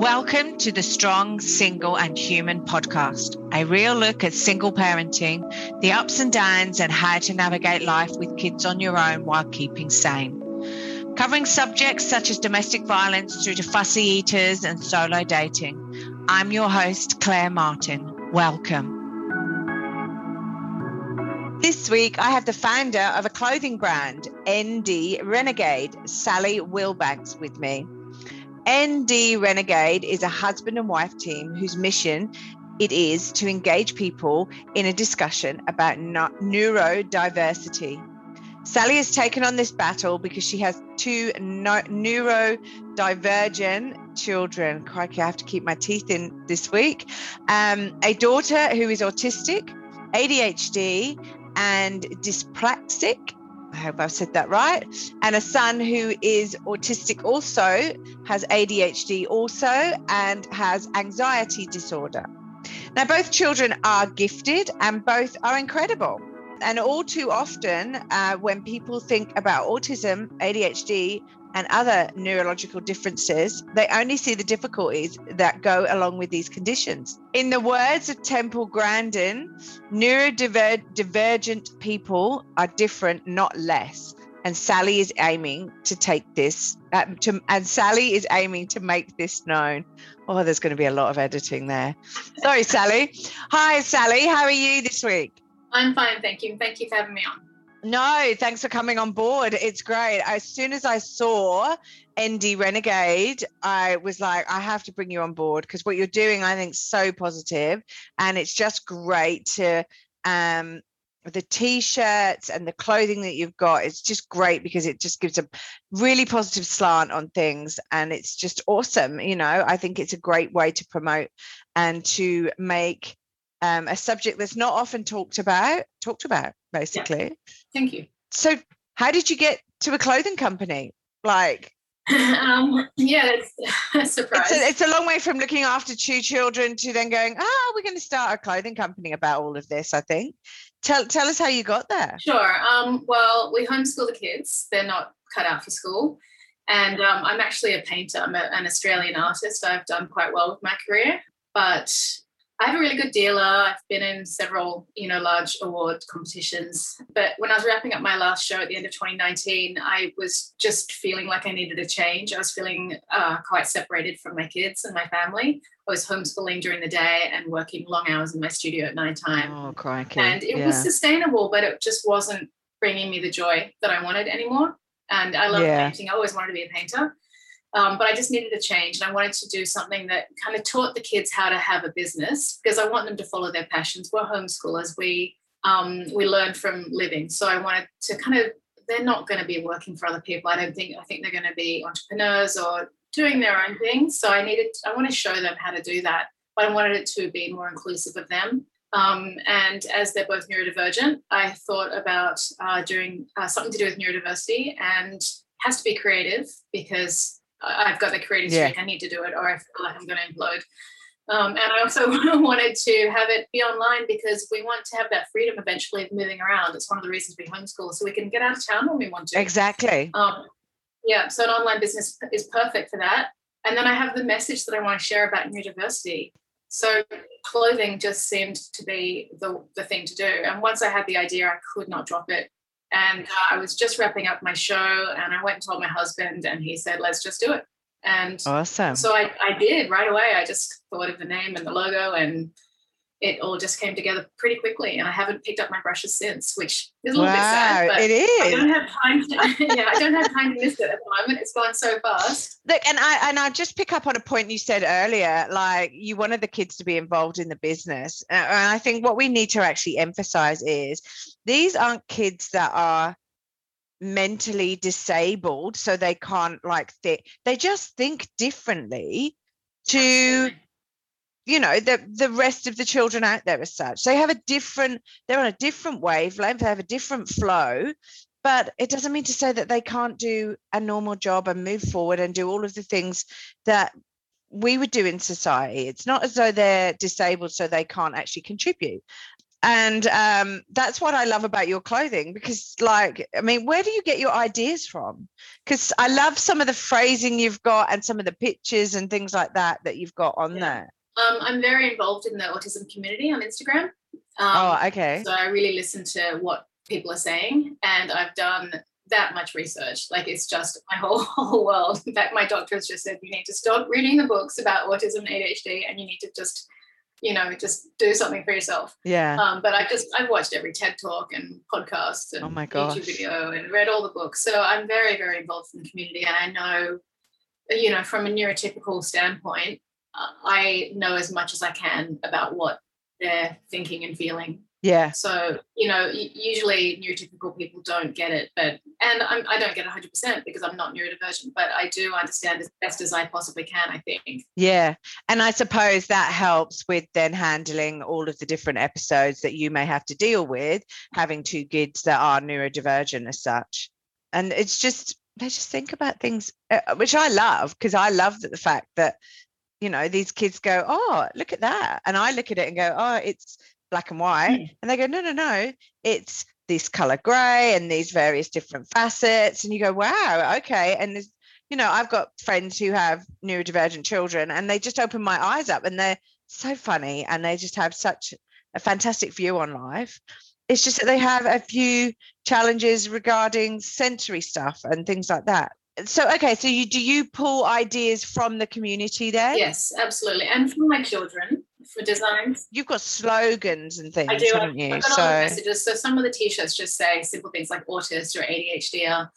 Welcome to the Strong, Single, and Human podcast, a real look at single parenting, the ups and downs, and how to navigate life with kids on your own while keeping sane. Covering subjects such as domestic violence through to fussy eaters and solo dating. I'm your host, Claire Martin. Welcome. This week, I have the founder of a clothing brand, ND Renegade, Sally Wilbanks, with me. ND Renegade is a husband and wife team whose mission it is to engage people in a discussion about neurodiversity. Sally has taken on this battle because she has two no- neurodivergent children. Crikey, I have to keep my teeth in this week. Um, a daughter who is autistic, ADHD, and dyspraxic. I hope I've said that right. And a son who is autistic also, has ADHD also, and has anxiety disorder. Now, both children are gifted and both are incredible. And all too often, uh, when people think about autism, ADHD, and other neurological differences, they only see the difficulties that go along with these conditions. In the words of Temple Grandin, neurodivergent people are different, not less. And Sally is aiming to take this, uh, to, and Sally is aiming to make this known. Oh, there's going to be a lot of editing there. Sorry, Sally. Hi, Sally. How are you this week? I'm fine, thank you. Thank you for having me on. No, thanks for coming on board. It's great. As soon as I saw ND Renegade, I was like, I have to bring you on board because what you're doing, I think, is so positive, and it's just great to um the t-shirts and the clothing that you've got it's just great because it just gives a really positive slant on things and it's just awesome you know i think it's a great way to promote and to make um, a subject that's not often talked about talked about basically. Yeah. thank you. So how did you get to a clothing company? Like um, yeah it's a surprise it's a, it's a, long way from looking after two children to then going oh we're going to start a clothing company about all of this i think. Tell tell us how you got there. Sure um, well we homeschool the kids. They're not cut out for school. And um, i'm actually a painter. I'm a, an australian artist. I've done quite well with my career. But I have a really good dealer. I've been in several, you know, large award competitions. But when I was wrapping up my last show at the end of 2019, I was just feeling like I needed a change. I was feeling uh, quite separated from my kids and my family. I was homeschooling during the day and working long hours in my studio at night time. Oh, crikey. And it yeah. was sustainable, but it just wasn't bringing me the joy that I wanted anymore. And I love yeah. painting. I always wanted to be a painter. Um, but I just needed a change and I wanted to do something that kind of taught the kids how to have a business because I want them to follow their passions. We're homeschoolers. We um, we learn from living. So I wanted to kind of they're not going to be working for other people. I don't think I think they're going to be entrepreneurs or doing their own things. So I needed I want to show them how to do that, but I wanted it to be more inclusive of them. Um, and as they're both neurodivergent, I thought about uh, doing uh, something to do with neurodiversity and has to be creative because I've got the creative streak. Yeah. I need to do it, or I feel like I'm going to implode. Um, and I also wanted to have it be online because we want to have that freedom eventually of moving around. It's one of the reasons we homeschool, so we can get out of town when we want to. Exactly. Um, yeah, so an online business is perfect for that. And then I have the message that I want to share about neurodiversity. So clothing just seemed to be the, the thing to do. And once I had the idea, I could not drop it. And uh, I was just wrapping up my show and I went and told my husband, and he said, let's just do it. And awesome. So I, I did right away. I just thought of the name and the logo and it all just came together pretty quickly. And I haven't picked up my brushes since, which is a little wow, bit sad. But it is. I don't have time to, yeah, I don't have time to miss it at the moment. It's gone so fast. Look, and I and I just pick up on a point you said earlier, like you wanted the kids to be involved in the business. And I think what we need to actually emphasize is these aren't kids that are mentally disabled so they can't like think they just think differently to Absolutely you know the the rest of the children out there as such they have a different they're on a different wavelength they have a different flow but it doesn't mean to say that they can't do a normal job and move forward and do all of the things that we would do in society it's not as though they're disabled so they can't actually contribute and um, that's what I love about your clothing because, like, I mean, where do you get your ideas from? Because I love some of the phrasing you've got and some of the pictures and things like that that you've got on yeah. there. Um, I'm very involved in the autism community on Instagram. Um, oh, okay. So I really listen to what people are saying, and I've done that much research. Like it's just my whole whole world. In fact, my doctor has just said you need to stop reading the books about autism and ADHD, and you need to just you know just do something for yourself yeah um, but i just i've watched every ted talk and podcast and oh my gosh. youtube video and read all the books so i'm very very involved in the community and i know you know from a neurotypical standpoint i know as much as i can about what they're thinking and feeling yeah. So, you know, usually neurotypical people don't get it, but, and I'm, I do not get 100% because I'm not neurodivergent, but I do understand as best as I possibly can, I think. Yeah. And I suppose that helps with then handling all of the different episodes that you may have to deal with, having two kids that are neurodivergent as such. And it's just, they just think about things, uh, which I love because I love the fact that you know these kids go oh look at that and i look at it and go oh it's black and white. Mm. And they go, no, no, no, it's this color gray and these various different facets. And you go, wow, okay. And there's, you know, I've got friends who have neurodivergent children and they just open my eyes up and they're so funny and they just have such a fantastic view on life. It's just that they have a few challenges regarding sensory stuff and things like that. So okay, so you do you pull ideas from the community there? Yes, absolutely. And from my children for designs. You've got slogans and things, I do. haven't you? I've got so... messages. So some of the t-shirts just say simple things like autist or ADHD.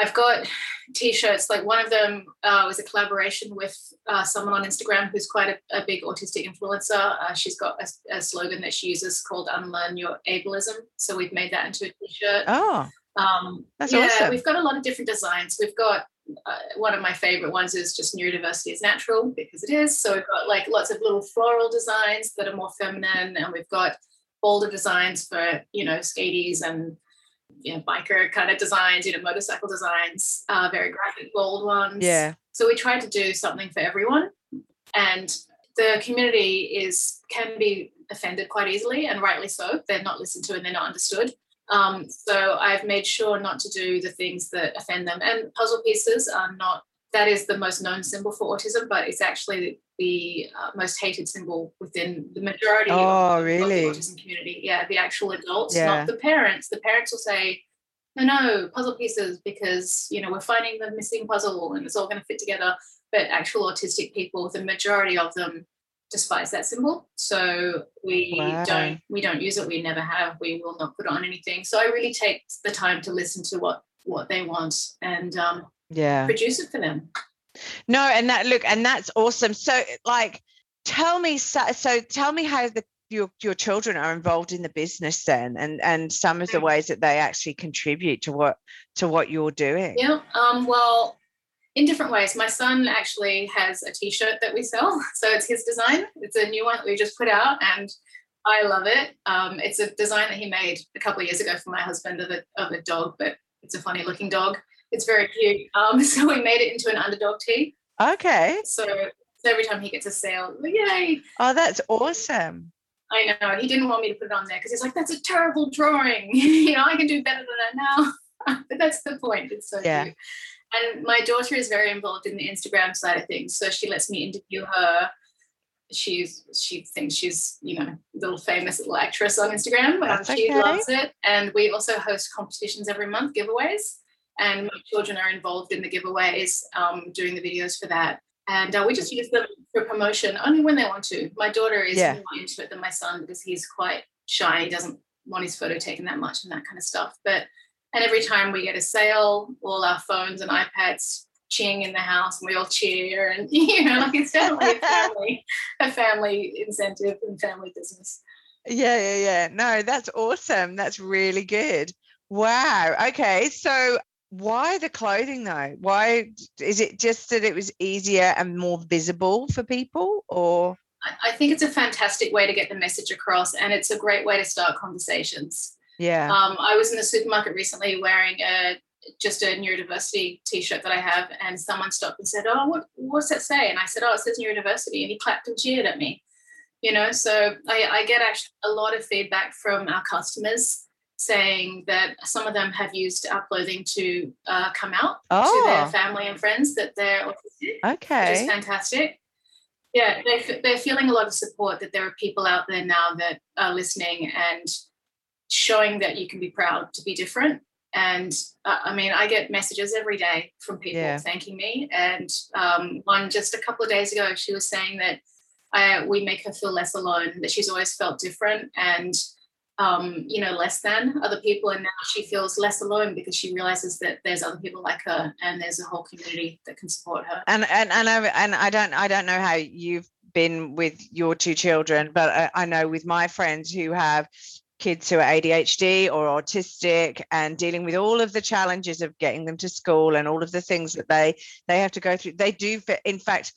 I've got t-shirts. Like one of them uh, was a collaboration with uh, someone on Instagram who's quite a, a big autistic influencer. Uh, she's got a, a, slogan that she uses called "Unlearn Your Ableism." So we've made that into a t-shirt. Oh, um, that's yeah, awesome. We've got a lot of different designs. We've got uh, one of my favorite ones is just neurodiversity is natural because it is. So we've got like lots of little floral designs that are more feminine, and we've got bolder designs for you know skaties and you know biker kind of designs, you know motorcycle designs, uh, very graphic bold ones. Yeah. So we try to do something for everyone, and the community is can be offended quite easily, and rightly so. They're not listened to and they're not understood. Um, so I've made sure not to do the things that offend them. And puzzle pieces are not, that is the most known symbol for autism, but it's actually the uh, most hated symbol within the majority oh, of, really? of, the autism community. Yeah, the actual adults, yeah. not the parents. The parents will say, no, no, puzzle pieces because, you know, we're finding the missing puzzle and it's all going to fit together. But actual autistic people, the majority of them despise that symbol. So we wow. don't we don't use it. We never have. We will not put on anything. So I really take the time to listen to what what they want and um, yeah produce it for them. No, and that look, and that's awesome. So like, tell me so, so tell me how the your your children are involved in the business then and and some of the mm. ways that they actually contribute to what to what you're doing yeah um well in different ways. My son actually has a t-shirt that we sell. So it's his design. It's a new one that we just put out and I love it. Um, it's a design that he made a couple of years ago for my husband of a, of a dog, but it's a funny looking dog. It's very cute. Um, so we made it into an underdog tee. Okay. So, so every time he gets a sale, yay. Oh, that's awesome. I know. He didn't want me to put it on there because he's like, that's a terrible drawing. you know, I can do better than that now. but that's the point. It's so yeah. cute. And my daughter is very involved in the Instagram side of things. So she lets me interview her. She's she thinks she's, you know, little famous little actress on Instagram. Um, she okay. loves it. And we also host competitions every month, giveaways. And my children are involved in the giveaways, um, doing the videos for that. And uh, we just use them for promotion only when they want to. My daughter is yeah. more into it than my son because he's quite shy. He doesn't want his photo taken that much and that kind of stuff. But and every time we get a sale, all our phones and iPads ching in the house and we all cheer and you know, like it's definitely a family, a family incentive and family business. Yeah, yeah, yeah. No, that's awesome. That's really good. Wow. Okay. So why the clothing though? Why is it just that it was easier and more visible for people or? I think it's a fantastic way to get the message across and it's a great way to start conversations. Yeah. Um, I was in the supermarket recently wearing a just a neurodiversity t-shirt that I have, and someone stopped and said, "Oh, what what's that say?" And I said, "Oh, it says neurodiversity," and he clapped and cheered at me. you know so I, I get actually a lot of feedback from our customers saying that some of them have used our clothing to uh, come out oh. to their family and friends that they're autistic. Okay. Which is fantastic. Yeah, they're, they're feeling a lot of support that there are people out there now that are listening and showing that you can be proud to be different. And uh, I mean, I get messages every day from people yeah. thanking me. And um, one just a couple of days ago, she was saying that I, we make her feel less alone, that she's always felt different and um, you know, less than other people. And now she feels less alone because she realizes that there's other people like her and there's a whole community that can support her. And and and I and I don't I don't know how you've been with your two children, but I, I know with my friends who have kids who are ADHD or autistic and dealing with all of the challenges of getting them to school and all of the things that they they have to go through. They do in fact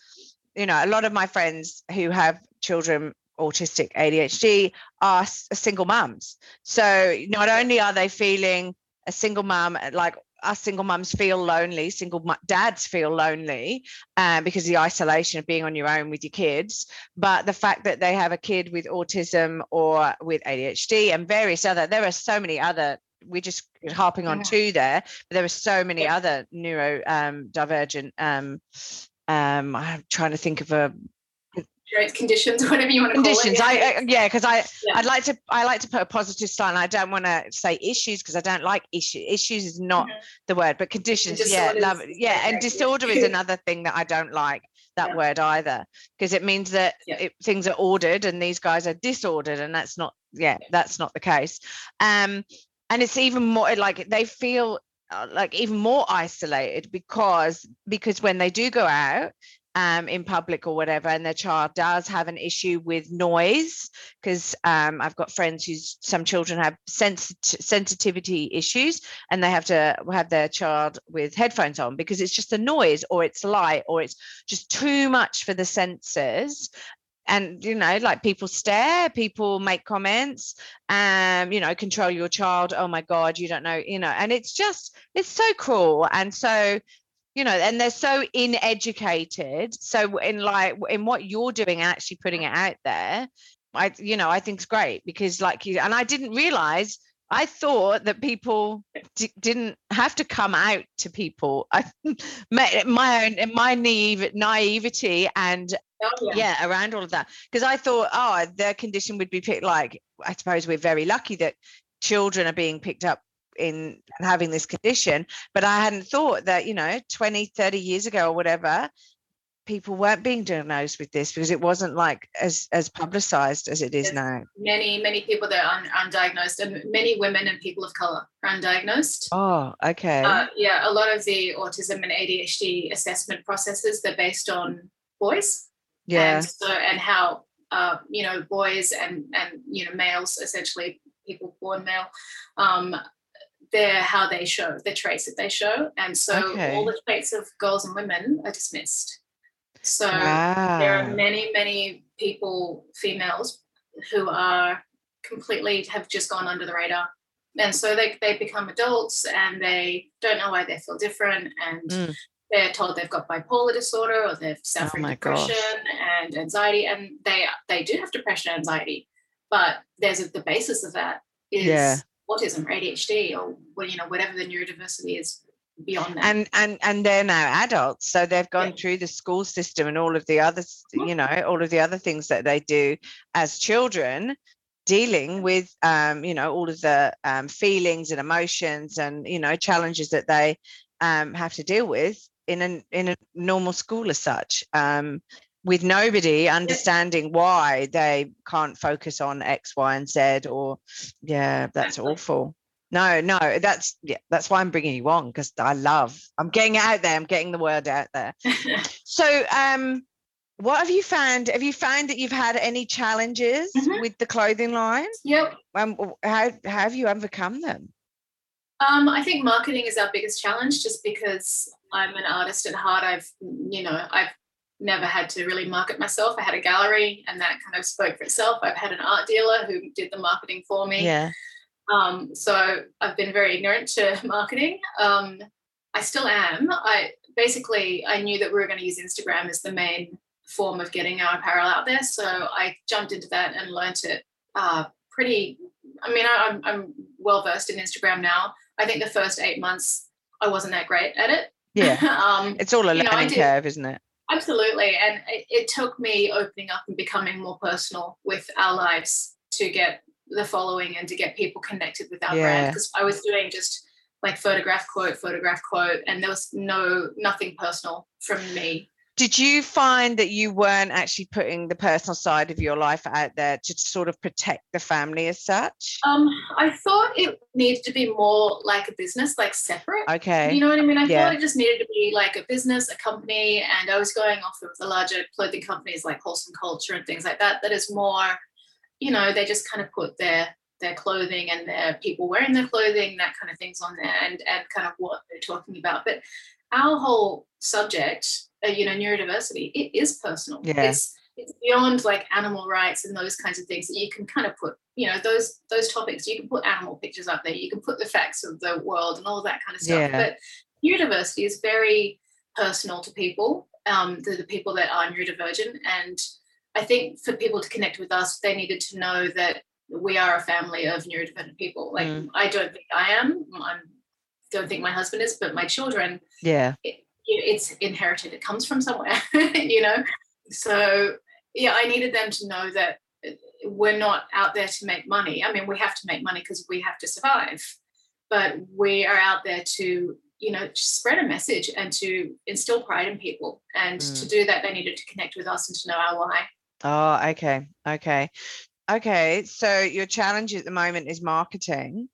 you know a lot of my friends who have children autistic ADHD are single mums. So not only are they feeling a single mum, like us single mums feel lonely, single dads feel lonely um, because of the isolation of being on your own with your kids. But the fact that they have a kid with autism or with ADHD and various other, there are so many other. We're just harping on yeah. two there, but there are so many yeah. other neurodivergent. um. Um, um, I'm trying to think of a conditions, whatever you want to conditions. call it. Yeah. I, yeah, because I yeah. I'd like to I like to put a positive sign. I don't want to say issues because I don't like issues. Issues is not mm-hmm. the word, but conditions. Yeah, love Yeah, and disorder is another thing that I don't like that yeah. word either because it means that it, things are ordered and these guys are disordered, and that's not yeah, that's not the case. Um, and it's even more like they feel uh, like even more isolated because because when they do go out um, in public or whatever, and their child does have an issue with noise, because um, I've got friends whose some children have sens- sensitivity issues, and they have to have their child with headphones on because it's just the noise, or it's light, or it's just too much for the senses. And you know, like people stare, people make comments, um, you know, control your child. Oh my God, you don't know, you know, and it's just it's so cruel. And so you know and they're so ineducated. So in like in what you're doing actually putting it out there i you know i think it's great because like you and i didn't realize i thought that people d- didn't have to come out to people. I my, my own my naive, naivety and oh, yeah. yeah around all of that. Because i thought oh their condition would be picked like i suppose we're very lucky that children are being picked up in having this condition but i hadn't thought that you know 20 30 years ago or whatever people weren't being diagnosed with this because it wasn't like as as publicized as it is There's now. many many people that are un- undiagnosed and many women and people of color are undiagnosed. Oh okay. Uh, yeah a lot of the autism and adhd assessment processes they're based on boys. Yeah. and so and how uh, you know boys and and you know males essentially people born male um, they're how they show, the traits that they show. And so okay. all the traits of girls and women are dismissed. So wow. there are many, many people, females, who are completely have just gone under the radar. And so they, they become adults and they don't know why they feel different and mm. they're told they've got bipolar disorder or they're suffering oh depression gosh. and anxiety. And they they do have depression and anxiety, but there's a, the basis of that is yeah autism or ADHD or you know whatever the neurodiversity is beyond that. And and and they're now adults, so they've gone yeah. through the school system and all of the other mm-hmm. you know all of the other things that they do as children dealing with um, you know all of the um, feelings and emotions and you know challenges that they um, have to deal with in a in a normal school as such um, with nobody understanding why they can't focus on X, Y, and Z. Or yeah, that's awful. No, no, that's yeah, that's why I'm bringing you on because I love. I'm getting it out there. I'm getting the word out there. so, um, what have you found? Have you found that you've had any challenges mm-hmm. with the clothing line? Yep. Um, how, how have you overcome them? Um, I think marketing is our biggest challenge, just because I'm an artist at heart. I've, you know, I've never had to really market myself. I had a gallery and that kind of spoke for itself. I've had an art dealer who did the marketing for me. Yeah. Um, so I've been very ignorant to marketing. Um, I still am. I basically I knew that we were going to use Instagram as the main form of getting our apparel out there. So I jumped into that and learned it uh, pretty. I mean, I, am I'm, I'm well versed in Instagram now. I think the first eight months I wasn't that great at it. Yeah, um, it's all a learning know, curve, isn't it? Absolutely, and it, it took me opening up and becoming more personal with our lives to get the following and to get people connected with our yeah. brand because I was doing just like photograph quote photograph quote and there was no nothing personal from me did you find that you weren't actually putting the personal side of your life out there to sort of protect the family as such um i thought it needed to be more like a business like separate okay you know what i mean i yeah. thought it just needed to be like a business a company and i was going off with the larger clothing companies like wholesome culture and things like that that is more you know they just kind of put their their clothing and their people wearing their clothing, that kind of things on there, and and kind of what they're talking about. But our whole subject, you know, neurodiversity, it is personal. Yeah. It's it's beyond like animal rights and those kinds of things that you can kind of put, you know, those those topics. You can put animal pictures up there. You can put the facts of the world and all that kind of stuff. Yeah. But neurodiversity is very personal to people. Um, the, the people that are neurodivergent and I think for people to connect with us, they needed to know that we are a family of neurodivergent people. Like mm. I don't think I am. I don't think my husband is, but my children. Yeah. It, it's inherited. It comes from somewhere, you know. So yeah, I needed them to know that we're not out there to make money. I mean, we have to make money because we have to survive, but we are out there to you know spread a message and to instill pride in people. And mm. to do that, they needed to connect with us and to know our why. Oh, okay. Okay. Okay. So your challenge at the moment is marketing.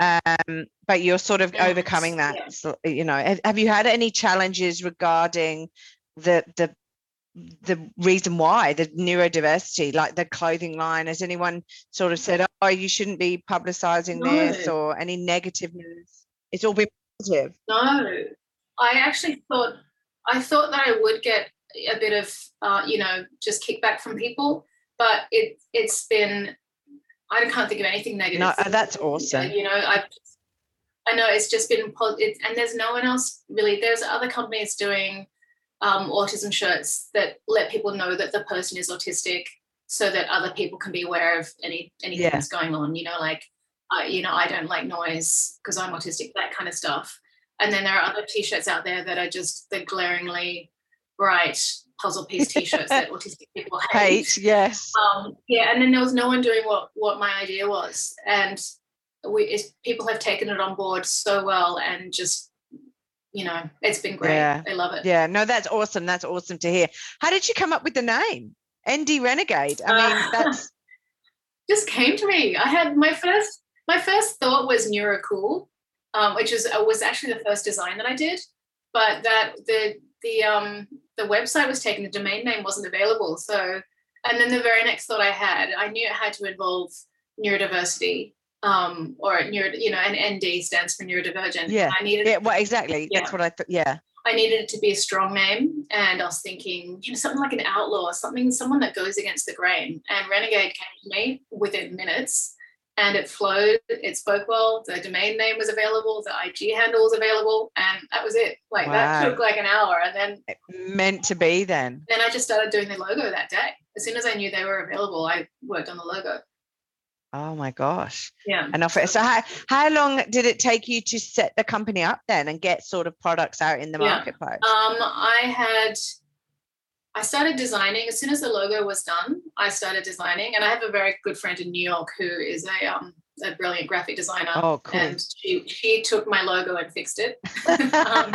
Um, but you're sort of yes, overcoming that. Yes. You know, have, have you had any challenges regarding the the the reason why the neurodiversity like the clothing line has anyone sort of said oh you shouldn't be publicizing no. this or any negative news it's all been positive no i actually thought i thought that i would get a bit of uh, you know just kickback from people but it it's been I can't think of anything negative. No, uh, that's awesome. You know, I I know it's just been positive, and there's no one else really. There's other companies doing um, autism shirts that let people know that the person is autistic, so that other people can be aware of any anything yeah. that's going on. You know, like uh, you know, I don't like noise because I'm autistic, that kind of stuff. And then there are other t-shirts out there that are just the glaringly bright puzzle piece t-shirts that autistic people hate. hate yes. Um, yeah, and then there was no one doing what what my idea was, and we people have taken it on board so well, and just you know, it's been great. Yeah. I love it. Yeah, no, that's awesome. That's awesome to hear. How did you come up with the name ND Renegade? I mean, uh, that's just came to me. I had my first my first thought was Neurocool, um, which was uh, was actually the first design that I did, but that the the um the website was taken, the domain name wasn't available. So, and then the very next thought I had, I knew it had to involve neurodiversity um or neuro you know and nd stands for neurodivergent yeah i needed yeah well exactly yeah. that's what i thought yeah i needed it to be a strong name and i was thinking you know something like an outlaw something someone that goes against the grain and renegade came to me within minutes and it flowed. It spoke well. The domain name was available. The IG handle was available, and that was it. Like wow. that took like an hour, and then it meant to be. Then then I just started doing the logo that day. As soon as I knew they were available, I worked on the logo. Oh my gosh! Yeah. Enough. So how how long did it take you to set the company up then and get sort of products out in the yeah. marketplace? Um, I had I started designing as soon as the logo was done. I started designing, and I have a very good friend in New York who is a um, a brilliant graphic designer. Oh, cool. And she she took my logo and fixed it. um,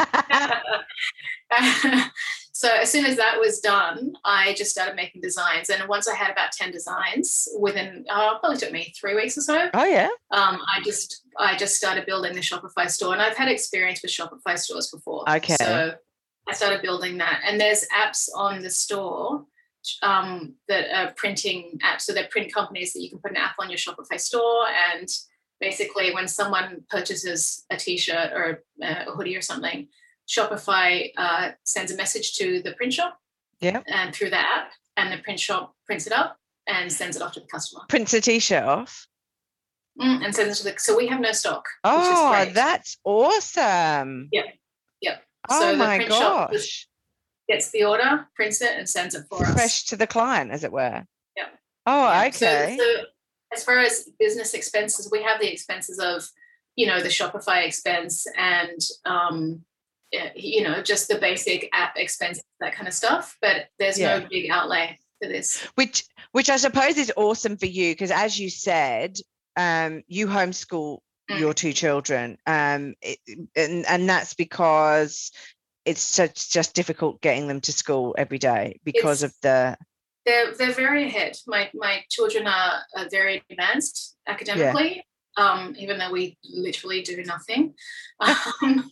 so as soon as that was done, I just started making designs. And once I had about ten designs, within uh, probably took me three weeks or so. Oh yeah. Um, I just I just started building the Shopify store, and I've had experience with Shopify stores before. Okay. So I started building that. And there's apps on the store um, that are printing apps. So they're print companies that you can put an app on your Shopify store. And basically, when someone purchases a t shirt or a, hoodie or something, Shopify uh, sends a message to the print shop. Yeah. And through the app, and the print shop prints it up and sends it off to the customer. Prints a t shirt off. Mm, and sends it to the. So we have no stock. Oh, that's awesome. Yeah. Yeah. Oh so my gosh. gets the order, prints it, and sends it for fresh us. Fresh to the client, as it were. Yeah. Oh, Yeah. okay. So, so as far as business expenses, we have the expenses of, you know, the Shopify expense and, um, you know, just the basic app expenses, that kind of stuff. But there's Yeah. no big outlay for this. which which I suppose is awesome for you because as you said, um, you homeschool Mm. your two children, um, it, and and that's because it's such just difficult getting them to school every day because It's- of the They're they're very ahead. My my children are, are very advanced academically. Um, even though we literally do nothing. Um,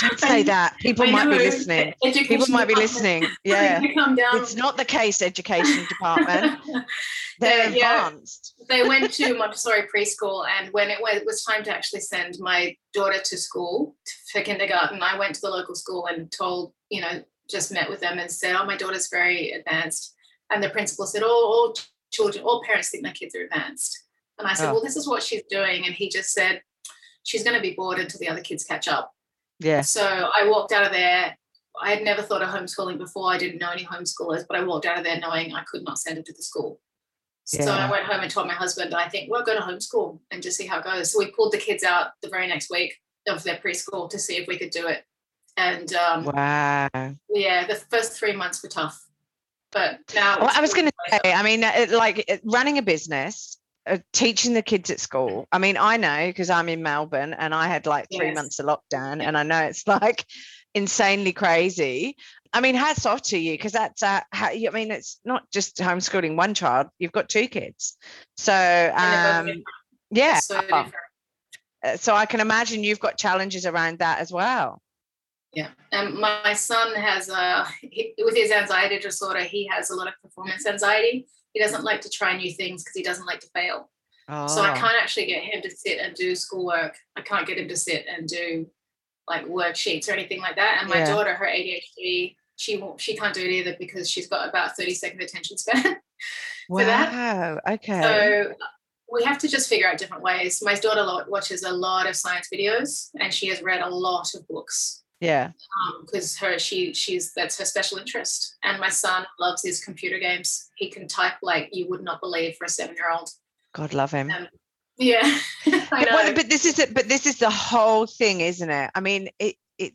don't say that. People might be listening. people might be listening. yeah. it's not the case education department. They're They- yeah. advanced. they went to Montessori preschool, and when it was time to actually send my daughter to school for kindergarten, I went to the local school and told, you know, just met with them and said, "Oh, my daughter's very advanced," and the principal said, "Oh, all children, all parents think their kids are advanced," and I said, Oh. "Well, this is what she's doing," and he just said, "She's going to be bored until the other kids catch up." yeah So I walked out of there. I had never thought of homeschooling before. I didn't know any homeschoolers, but I walked out of there knowing I could not send her to the school. Yeah. So I went home and told my husband, I think we're going to homeschool and just see how it goes. So we pulled the kids out the very next week of their preschool to see if we could do it. And um, wow yeah, the first three months were tough. But now. Well, I was going to say, I mean, it, like it, running a business, teaching the kids at school. I mean, I know because I'm in Melbourne and I had like three Yes. months of lockdown, and I know it's like insanely crazy. I mean, hats off to you because that's uh, how, I mean, it's not just homeschooling one child; you've got two kids. So, And they're both um, yeah, so uh, so I can imagine you've got challenges around that as well. Yeah, and my, my son has a he, with his anxiety disorder. He has a lot of performance anxiety. He doesn't like to try new things because he doesn't like to fail. Oh, So I ah. can't actually get him to sit and do schoolwork. I can't get him to sit and do like worksheets or anything like that. And my Yeah. daughter, her ADHD, she won't, she can't do it either because she's got about 30 second attention span. for that. wow. Okay. So uh, we have to just figure out different ways. My daughter watches a lot of science videos and she has read a lot of books yeah. because her she she's that's her special interest. And my son loves his computer games. He can type like you would not believe for a seven year old. God love him. Um, Yeah, but, well, but this is it but this is the whole thing isn't it i mean it it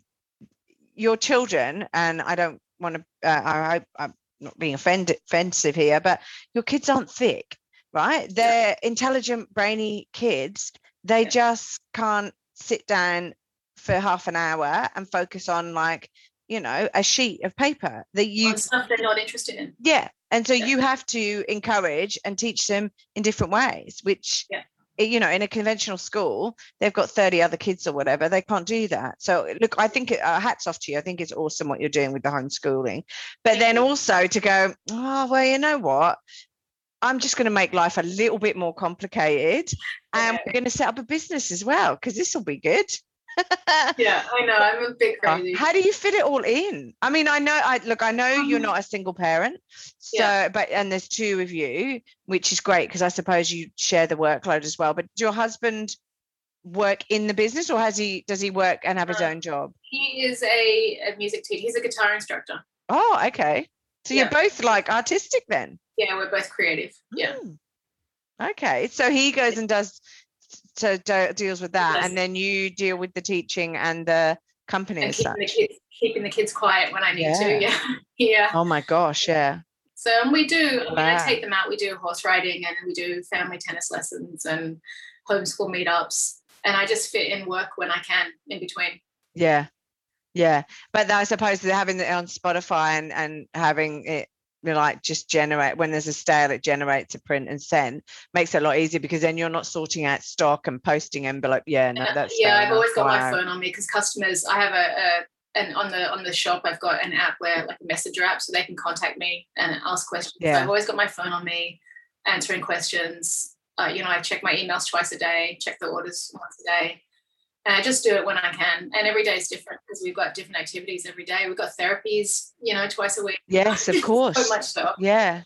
your children and i don't want to uh, I, i'm not being offended offensive here but your kids aren't thick right they're intelligent brainy kids they Yeah. just can't sit down for half an hour and focus on like you know a sheet of paper that you on stuff they're not interested in. yeah. And so Yeah. you have to encourage and teach them in different ways, which, Yeah. eh, you know, in a conventional school, they've got 30 other kids or whatever. They can't do that. So, look, I think uh, hats off to you. I think it's awesome what you're doing with the homeschooling. But Thank then you. also to go, oh, well, you know what? I'm just going to make life a little bit more complicated. And Yeah. we're going to set up a business as well, because this will be good. Yeah, I know. I'm a bit Uh, crazy. How do you fit it all in? I mean, I know, I look, I know you're Um, not a single parent, so Yeah. but and there's two of you, which is great because I suppose you share the workload as well. But do your husband work in the business, or has he? Does he work and have his Uh, own job? He is a, a music teacher. He's a guitar instructor. Oh, okay. So you're both like artistic then. Yeah, we're both creative. Yeah. Hmm. Okay, so he goes and does so do, deals with that, does. and then you deal with the teaching and the company And keeping the kids keeping the kids quiet when I need Yeah. to. Yeah. yeah. Oh my gosh, yeah. So and we do, I mean, I take them out, we do horse riding and we do family tennis lessons and homeschool meetups. And I just fit in work when I can in between. Yeah, yeah. But I suppose having it on Spotify and and having it like just generate when there's a sale, it generates a print and send makes it a lot easier because then you're not sorting out stock and posting envelope. Yeah, no, uh, that's yeah, I've always got Wow. my phone on me because customers, I have a, a and on the on the shop I've got an app where like a messenger app so they can contact me and ask questions. So Yeah. I've always got my phone on me, answering questions. Uh, you know, I check my emails twice a day, check the orders once a day. And I just do it when I can. And every day is different because we've got different activities every day. We've got therapies, you know, twice a week. Yes, of course. so much stuff. Yeah.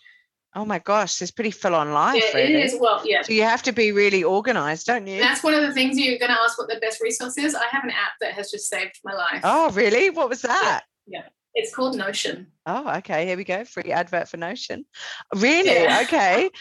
Oh my gosh, it's pretty full on life, Yeah, really. it is. Well, yeah. So you have to be really organized, don't you? That's one of the things you're going to ask what the best resource is. I have an app that has just saved my life. Oh, really? What was that? Yeah. It's called Notion. Oh, okay. Here we go. Free advert for Notion. Really? Yeah. Okay.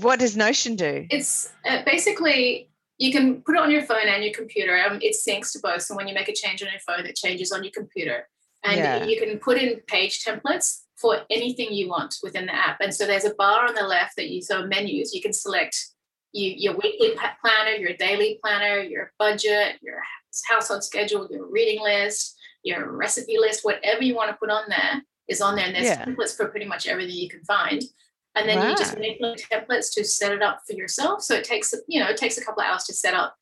What does Notion do? It's uh, basically you can put it on your phone and your computer. Um, it syncs to both. So when you make a change on your phone, it changes on your computer. And yeah. you can put in page templates for anything you want within the app. And so there's a bar on the left that you so menus you can select you, your weekly planner, your daily planner, your budget, your household schedule, your reading list, your recipe list, whatever you want to put on there is on there. And there's yeah. templates for pretty much everything you can find. And then wow. you just make little templates to set it up for yourself. So it takes, you know, it takes a couple of hours to set up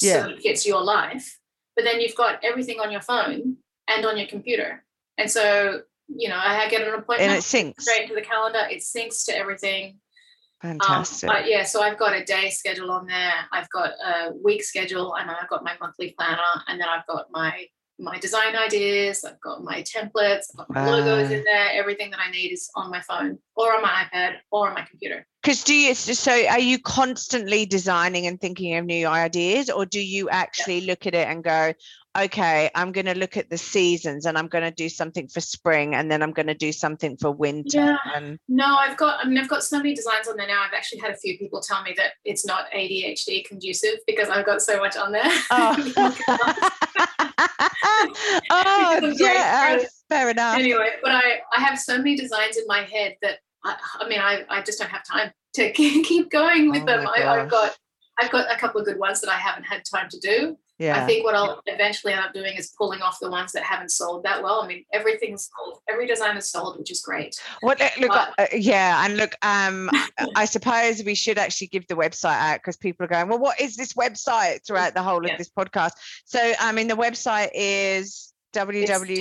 yeah. so it gets your life. But then you've got everything on your phone and on your computer. And so, you know, I get an appointment and it syncs straight to the calendar. It syncs to everything. Fantastic. Um, but yeah, so I've got a day schedule on there. I've got a week schedule, and I've got my monthly planner, and then I've got my my design ideas. I've got my templates. I've got my logos in there. Everything that I need is on my phone, or on my iPad, or on my computer. Because do you so are you constantly designing and thinking of new ideas, or do you actually yeah. look at it and go, okay, I'm going to look at the seasons and I'm going to do something for spring and then I'm going to do something for winter. Yeah. And... No, I've got, I mean, I've got so many designs on there now. I've actually had a few people tell me that it's not ADHD conducive because I've got so much on there. Oh, oh yeah, uh, fair enough. Anyway, but I, I have so many designs in my head that I, I mean, I, I just don't have time to keep going with oh them. I, I've got, I've got a couple of good ones that I haven't had time to do yeah. I think what I'll eventually end up doing is pulling off the ones that haven't sold that well. I mean, everything's sold, every design is sold, which is great. What uh, look, but, uh, yeah, and look, um, I suppose we should actually give the website out because people are going, well, what is this website throughout the whole yeah. of this podcast? So, I mean, the website is www.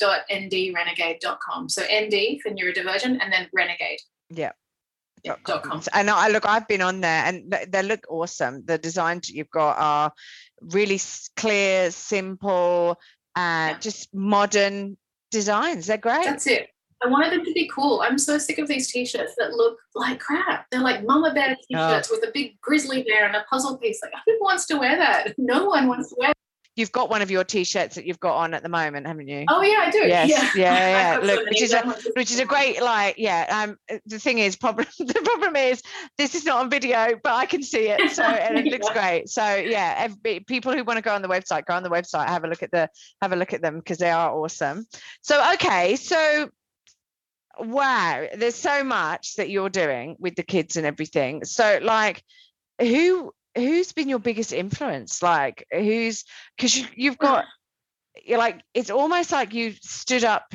www.ndrenegade.com. So ND for neurodivergent and then renegade. Yeah. Dot. And I look, I've been on there, and they look awesome. The designs you've got are really clear, simple, and yeah. just modern designs. They're great. That's it. I wanted them to be cool. I'm so sick of these t-shirts that look like crap. They're like mama bear oh. t-shirts oh. with a big grizzly bear and a puzzle piece. Like who wants to wear that? No one wants to wear you've got one of your t-shirts that you've got on at the moment, haven't you? Oh yeah, I do. Yes, yeah, yeah. yeah. Look, which is a which is a great like, yeah. Um, the thing is, problem the problem is this is not on video, but I can see it, so and it looks great. So yeah, every, people who want to go on the website, go on the website, have a look at the have a look at them because they are awesome. So okay, so wow, there's so much that you're doing with the kids and everything. So like, who who's been your biggest influence? Like who's because you, you've got you're like it's almost like you stood up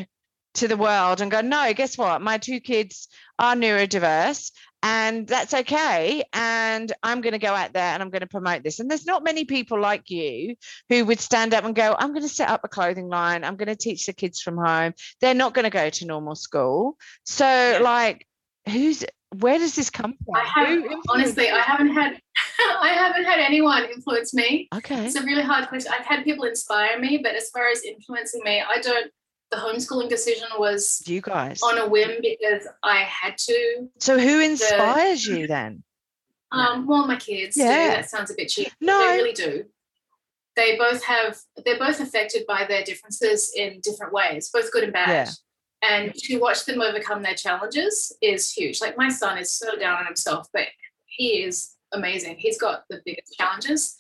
to the world and go no guess what? My two kids are neurodiverse and that's okay and i'm going to go out there and i'm going to promote this. And there's not many people like you who would stand up and go i'm going to set up a clothing line. I'm going to teach the kids from home. They're not going to go to normal school. So like who's where does this come from? I have, honestly, I haven't had I haven't had anyone influence me. Okay. It's a really hard question. I've had people inspire me, but as far as influencing me, I don't the homeschooling decision was you guys on a whim because I had to. So who inspires the, you then? Um, well, my kids. Yeah, do. that sounds a bit cheap. No, they really do. They both have. They're both affected by their differences in different ways, both good and bad. Yeah and to watch them overcome their challenges is huge. Like my son is so down on himself, but he is amazing. He's got the biggest challenges.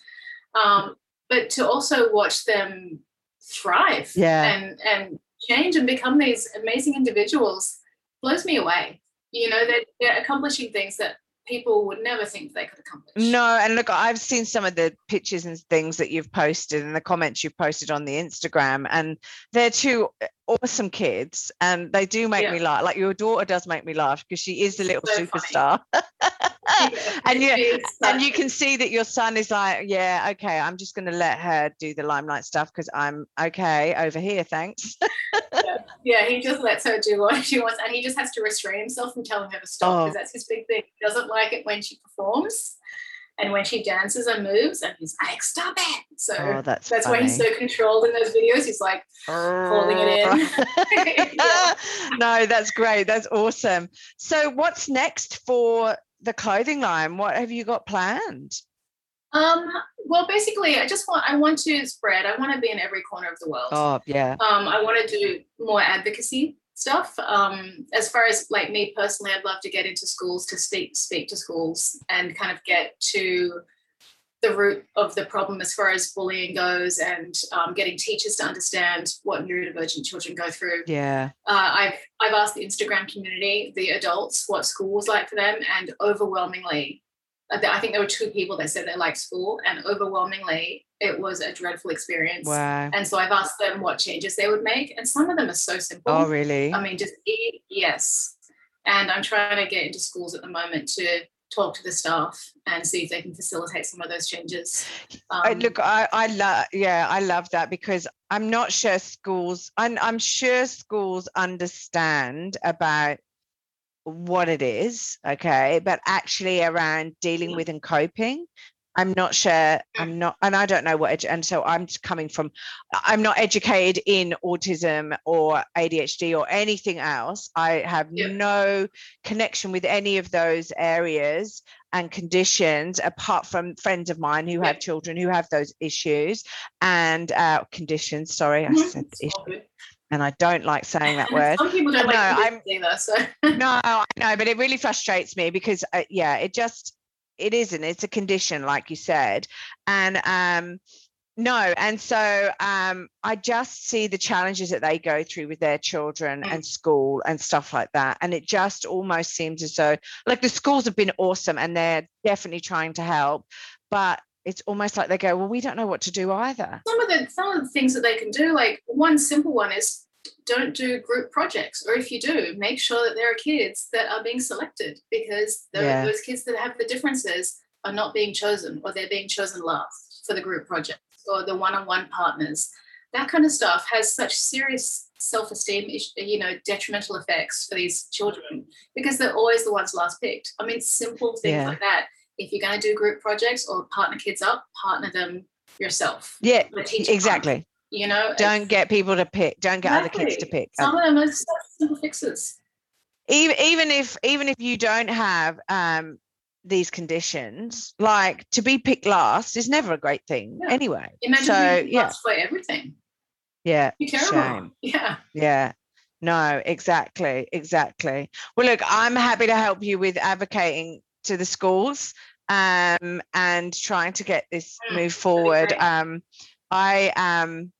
Um, but to also watch them thrive yeah. and and change and become these amazing individuals blows me away. You know, they're, they're accomplishing things that people would never think they could accomplish. No, and look, I've seen some of the pictures and things that you've posted and the comments you've posted on the Instagram, and they're two awesome kids, and they do make yeah. me laugh. Like your daughter does make me laugh because she is a little so superstar. and you and you can see that your son is like, yeah, okay, I'm just going to let her do the limelight stuff because I'm okay over here, thanks. yeah. yeah. he just lets her do what she wants, and he just has to restrain himself from telling her to stop because oh. that's his big thing. He doesn't like it when she performs. And when she dances and moves, and he's like, "Stop it!" So oh, that's, that's why he's so controlled in those videos. He's like holding it in. Oh, no, that's great. That's awesome. So, what's next for the clothing line? What have you got planned? Um, well, basically, I just want I want to spread. I want to be in every corner of the world. Oh, yeah. Um, I want to do more advocacy stuff. Um, as far as like me personally, I'd love to get into schools to speak speak to schools and kind of get to the root of the problem as far as bullying goes and um, getting teachers to understand what neurodivergent children go through. Yeah. Uh, I've I've asked the Instagram community, the adults, what school was like for them, and overwhelmingly, uh, I think there were two people that said they liked school, and overwhelmingly, it was a dreadful experience. Wow. And so I've asked them what changes they would make, and some of them are so simple. Oh, really? I mean, just eat, yes. And I'm trying to get into schools at the moment to talk to the staff and see if they can facilitate some of those changes. Um, I, look, I, I love, yeah, I love that because I'm not sure schools, I'm, I'm sure schools understand about what it is, okay, but actually around dealing with and coping, I'm not sure. I'm not, and I don't know what. and so I'm coming from. I'm not educated in autism or ADHD or anything else. I have yeah. no connection with any of those areas and conditions apart from friends of mine who yeah. have children who have those issues and uh, conditions. Sorry, I said issues and I don't like saying that word. Some people don't no, like I'm, either. So no, I know, but it really frustrates me because uh, yeah, it just it isn't it's a condition like you said. And um no and so um i just see the challenges that they go through with their children mm. and school and stuff like that. And it just almost seems as though like the schools have been awesome and they're definitely trying to help but it's almost like they go well we don't know what to do either. Some of the some of the things that they can do like one simple one is don't do group projects or if you do make sure that there are kids that are being selected because yeah. those kids that have the differences are not being chosen or they're being chosen last for the group project or the one-on-one partners. That kind of stuff has such serious self-esteem you know detrimental effects for these children because they're always the ones last picked. I mean simple things yeah. like that. If you're going to do group projects or partner kids up partner them yourself. Yeah exactly you know, don't get people to pick. Don't get exactly. other kids to pick. Some of them are simple fixes. Even even if even if you don't have um these conditions, like to be picked last is never a great thing yeah. anyway. Imagine so yeah, for everything. Yeah, you shame. Yeah, yeah. No, exactly, exactly. Well, look, I'm happy to help you with advocating to the schools um, and trying to get this mm, move forward. Um, I um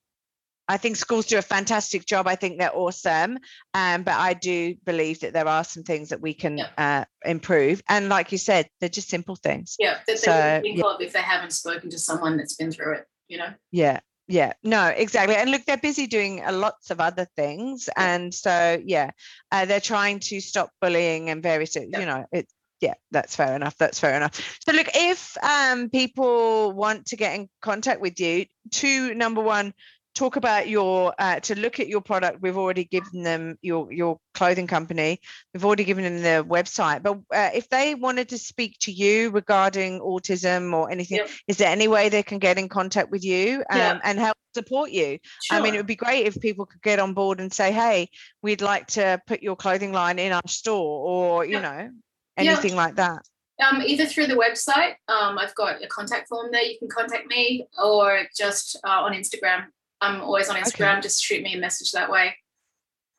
I think schools do a fantastic job. I think they're awesome. Um, but I do believe that there are some things that we can yeah. uh, improve. And like you said, they're just simple things. Yeah, that they so, think yeah. of if they haven't spoken to someone that's been through it, you know? Yeah. Yeah, no, exactly. And look, they're busy doing a lots of other things. And so, yeah, uh, they're trying to stop bullying and various, yeah. you know, it's yeah that's fair enough that's fair enough so look if um, people want to get in contact with you to number one talk about your uh, to look at your product we've already given them your your clothing company we've already given them the website but uh, if they wanted to speak to you regarding autism or anything yep. is there any way they can get in contact with you um, yeah. and help support you sure. i mean it would be great if people could get on board and say hey we'd like to put your clothing line in our store or you know anything like that um, either through the website um, i've got a contact form there you can contact me or just uh, on instagram I'm always on Instagram. Okay. Just shoot me a message that way.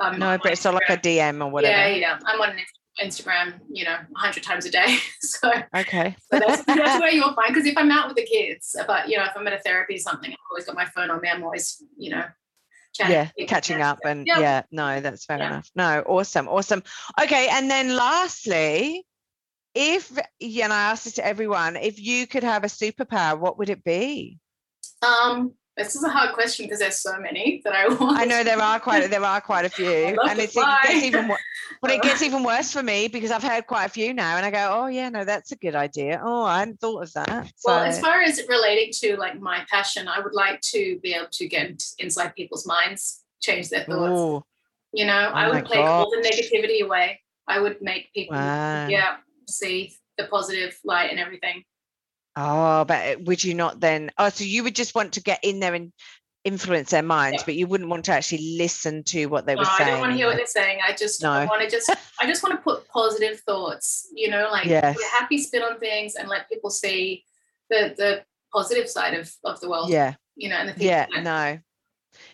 Um, no, but it's not like a DM or whatever. Yeah, yeah. I'm on Instagram, you know, hundred times a day. so okay, so that's, that's where you'll find. Because if I'm out with the kids, but you know, if I'm at a therapy or something, I've always got my phone on me. I'm always, you know, yeah catching up and yep. yeah no that's fair yeah. enough no awesome awesome okay and then lastly if you know i asked this to everyone if you could have a superpower what would it be um this is a hard question because there's so many that I want. I know there are quite there are quite a few, and it's, it gets even but it gets even worse for me because I've heard quite a few now, and I go, oh yeah, no, that's a good idea. Oh, I hadn't thought of that. So. Well, as far as relating to like my passion, I would like to be able to get inside people's minds, change their thoughts. Ooh. You know, oh I would take all the negativity away. I would make people, wow. yeah, see the positive light and everything. Oh, but eh, would you not then? Oh, so you would just want to get in there and influence their minds, yeah. but you wouldn't want to actually listen to what they no, were saying. I don't want to hear what they're saying. I just no. I want to just I just want to put positive thoughts, you know, like yeah, happy spin on things and let people see the the positive side of of the world. Yeah. You know, and the yeah, no.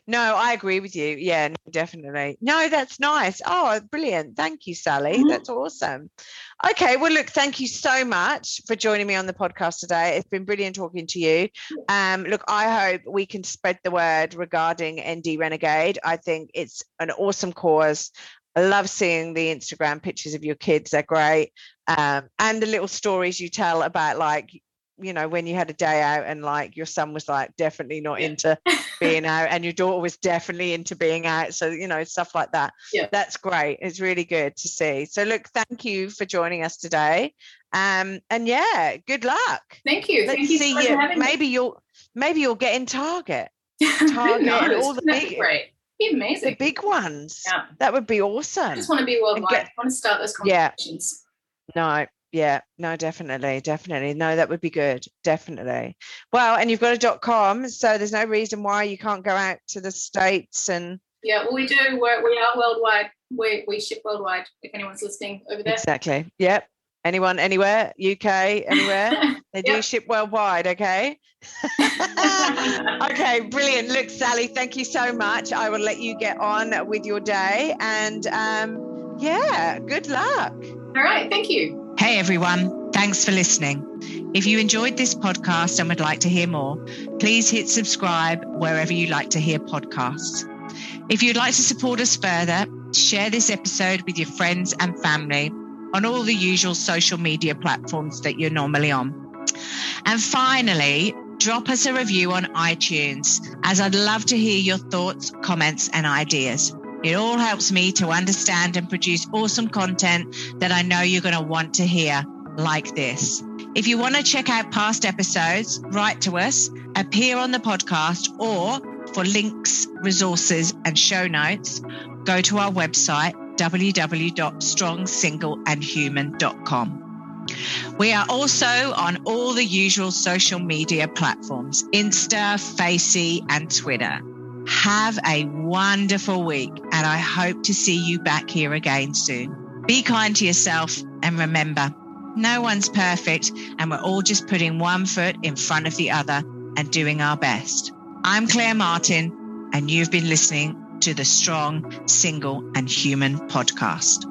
No, I agree with you. Yeah, definitely. No, that's nice. Oh, brilliant. Thank you, Sally. Mm-hmm. That's awesome. Okay. Well, look, thank you so much for joining me on the podcast today. It's been brilliant talking to you. Um, look, I hope we can spread the word regarding ND Renegade. I think it's an awesome cause. I love seeing the Instagram pictures of your kids. They're great. Um, and the little stories you tell about like you know when you had a day out and like your son was like definitely not into being out and your daughter was definitely into being out so you know stuff like that. Yeah. that's great. It's really good to see. So look thank you for joining us today. Um and yeah good luck. Thank you. Let's thank see you, you maybe me. you'll maybe you'll get in target. Target and all the big great. Be amazing. the big ones. Yeah. That would be awesome. I just want to be worldwide. Get, i want to start those conversations. Yeah no yeah no definitely definitely. No that would be good definitely. Well and you've got a dot com so there's no reason why you can't go out to the states and yeah well we do we're, we are worldwide we, we ship worldwide if anyone's listening over there. Exactly yep. Anyone anywhere? Uk anywhere? They do ship worldwide okay? Okay brilliant. Look sally thank you so much. I will let you get on with your day and um yeah good luck. All right thank you Hey everyone, thanks for listening. If you enjoyed this podcast and would like to hear more, please hit subscribe wherever you like to hear podcasts. If you'd like to support us further, share this episode with your friends and family on all the usual social media platforms that you're normally on. And finally, drop us a review on iTunes, as I'd love to hear your thoughts, comments, and ideas. It all helps me to understand and produce awesome content that I know you're going to want to hear, like this. If you want to check out past episodes, write to us, appear on the podcast, or for links, resources, and show notes, go to our website, www.strongsingleandhuman.com. We are also on all the usual social media platforms Insta, Facey, and Twitter. Have a wonderful week, and I hope to see you back here again soon. Be kind to yourself, and remember, no one's perfect, and we're all just putting one foot in front of the other and doing our best. I'm Claire Martin, and you've been listening to the Strong, Single, and Human podcast.